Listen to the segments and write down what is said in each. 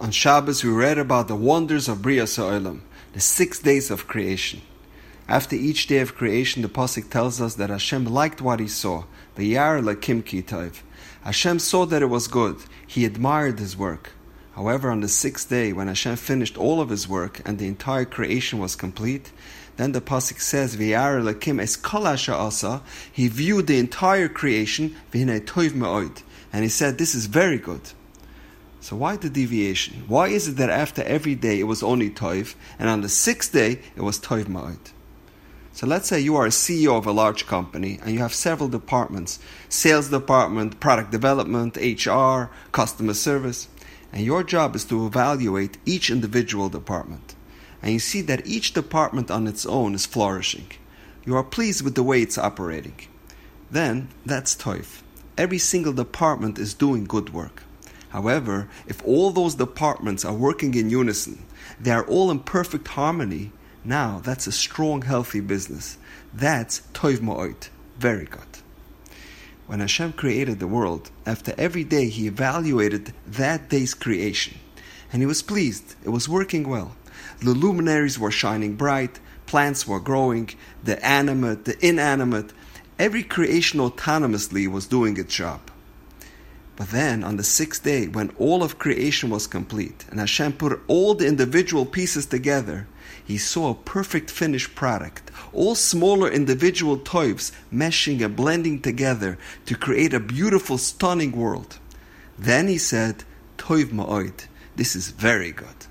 On Shabbos, we read about the wonders of Bria Sa'olam, the six days of creation. After each day of creation, the Pasuk tells us that Hashem liked what he saw, the Yar Lakim Kitayv. Hashem saw that it was good, he admired his work. However, on the sixth day, when Hashem finished all of his work and the entire creation was complete, then the pasuk says, "V'yar lakim es kol asa." He viewed the entire creation, v'hinei toiv me'od, and he said, "This is very good." So why the deviation? Why is it that after every day it was only toiv, and on the sixth day it was toiv ma'od? So let's say you are a CEO of a large company and you have several departments sales department, product development, HR, customer service. And your job is to evaluate each individual department. And you see that each department on its own is flourishing. You are pleased with the way it's operating. Then that's toif. Every single department is doing good work. However, if all those departments are working in unison, they are all in perfect harmony, now that's a strong, healthy business. That's toiv ma'ot. Very good. When Hashem created the world, after every day he evaluated that day's creation. And he was pleased. It was working well. The luminaries were shining bright, plants were growing, the animate, the inanimate, every creation autonomously was doing its job. But then, on the sixth day, when all of creation was complete, and Hashem put all the individual pieces together, he saw a perfect finished product, all smaller individual toives meshing and blending together to create a beautiful, stunning world. Then he said, Toiv ma'oid, this is very good.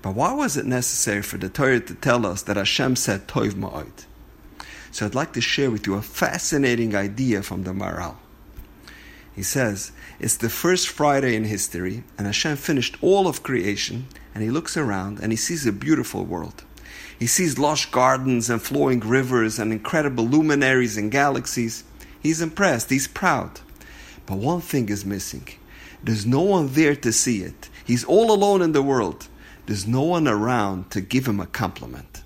But why was it necessary for the Torah to tell us that Hashem said Toiv ma'oid? So I'd like to share with you a fascinating idea from the Maharal. He says, it's the first Friday in history, and Hashem finished all of creation, and he looks around and he sees a beautiful world. He sees lush gardens and flowing rivers and incredible luminaries and galaxies. He's impressed, he's proud. But one thing is missing. There's no one there to see it. He's all alone in the world. There's no one around to give him a compliment.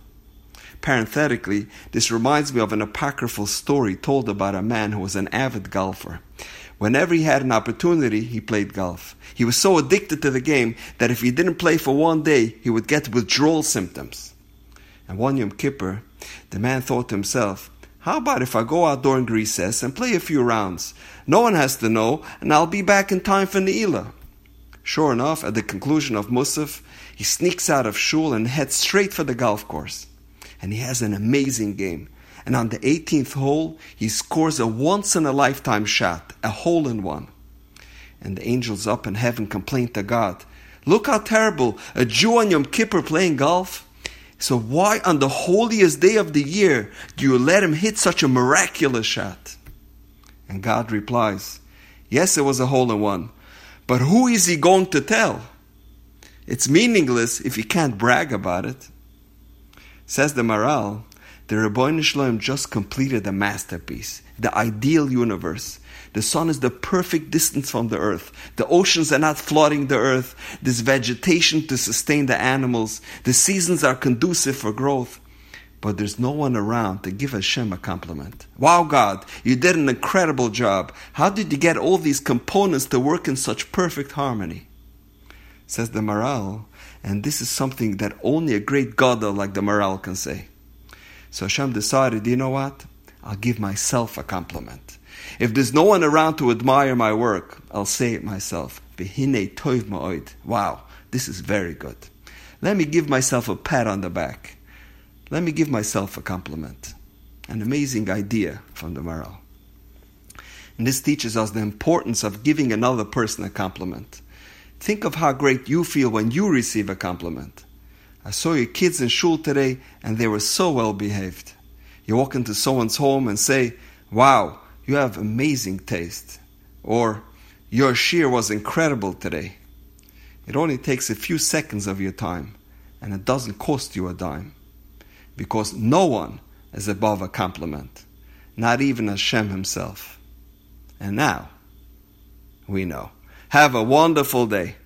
Parenthetically, this reminds me of an apocryphal story told about a man who was an avid golfer. Whenever he had an opportunity, he played golf. He was so addicted to the game that if he didn't play for one day, he would get withdrawal symptoms. And one Yom Kippur, the man thought to himself, how about if I go out during recess and play a few rounds? No one has to know, and I'll be back in time for Ne'ilah. Sure enough, at the conclusion of Musaf, he sneaks out of shul and heads straight for the golf course. And he has an amazing game. And on the 18th hole, he scores a once in a lifetime shot, a hole in one. And the angels up in heaven complain to God, Look how terrible, a Jew on Yom Kippur playing golf. So why on the holiest day of the year do you let him hit such a miraculous shot? And God replies, Yes, it was a hole in one, but who is he going to tell? It's meaningless if he can't brag about it. Says the Maharal, the Ribbono Shel Olam just completed a masterpiece, the ideal universe. The sun is the perfect distance from the earth. The oceans are not flooding the earth. There's vegetation to sustain the animals. The seasons are conducive for growth. But there's no one around to give Hashem a compliment. Wow, God, you did an incredible job. How did you get all these components to work in such perfect harmony? Says the Maharal, and this is something that only a great Gadol like the Maharal can say. So Hashem decided, you know what? I'll give myself a compliment. If there's no one around to admire my work, I'll say it myself. Wow, this is very good. Let me give myself a pat on the back. Let me give myself a compliment. An amazing idea from the Maharal. And this teaches us the importance of giving another person a compliment. Think of how great you feel when you receive a compliment. I saw your kids in shul today and they were so well behaved. You walk into someone's home and say, Wow, you have amazing taste. Or, Your shiur was incredible today. It only takes a few seconds of your time and it doesn't cost you a dime. Because no one is above a compliment, not even Hashem himself. And now, we know. Have a wonderful day.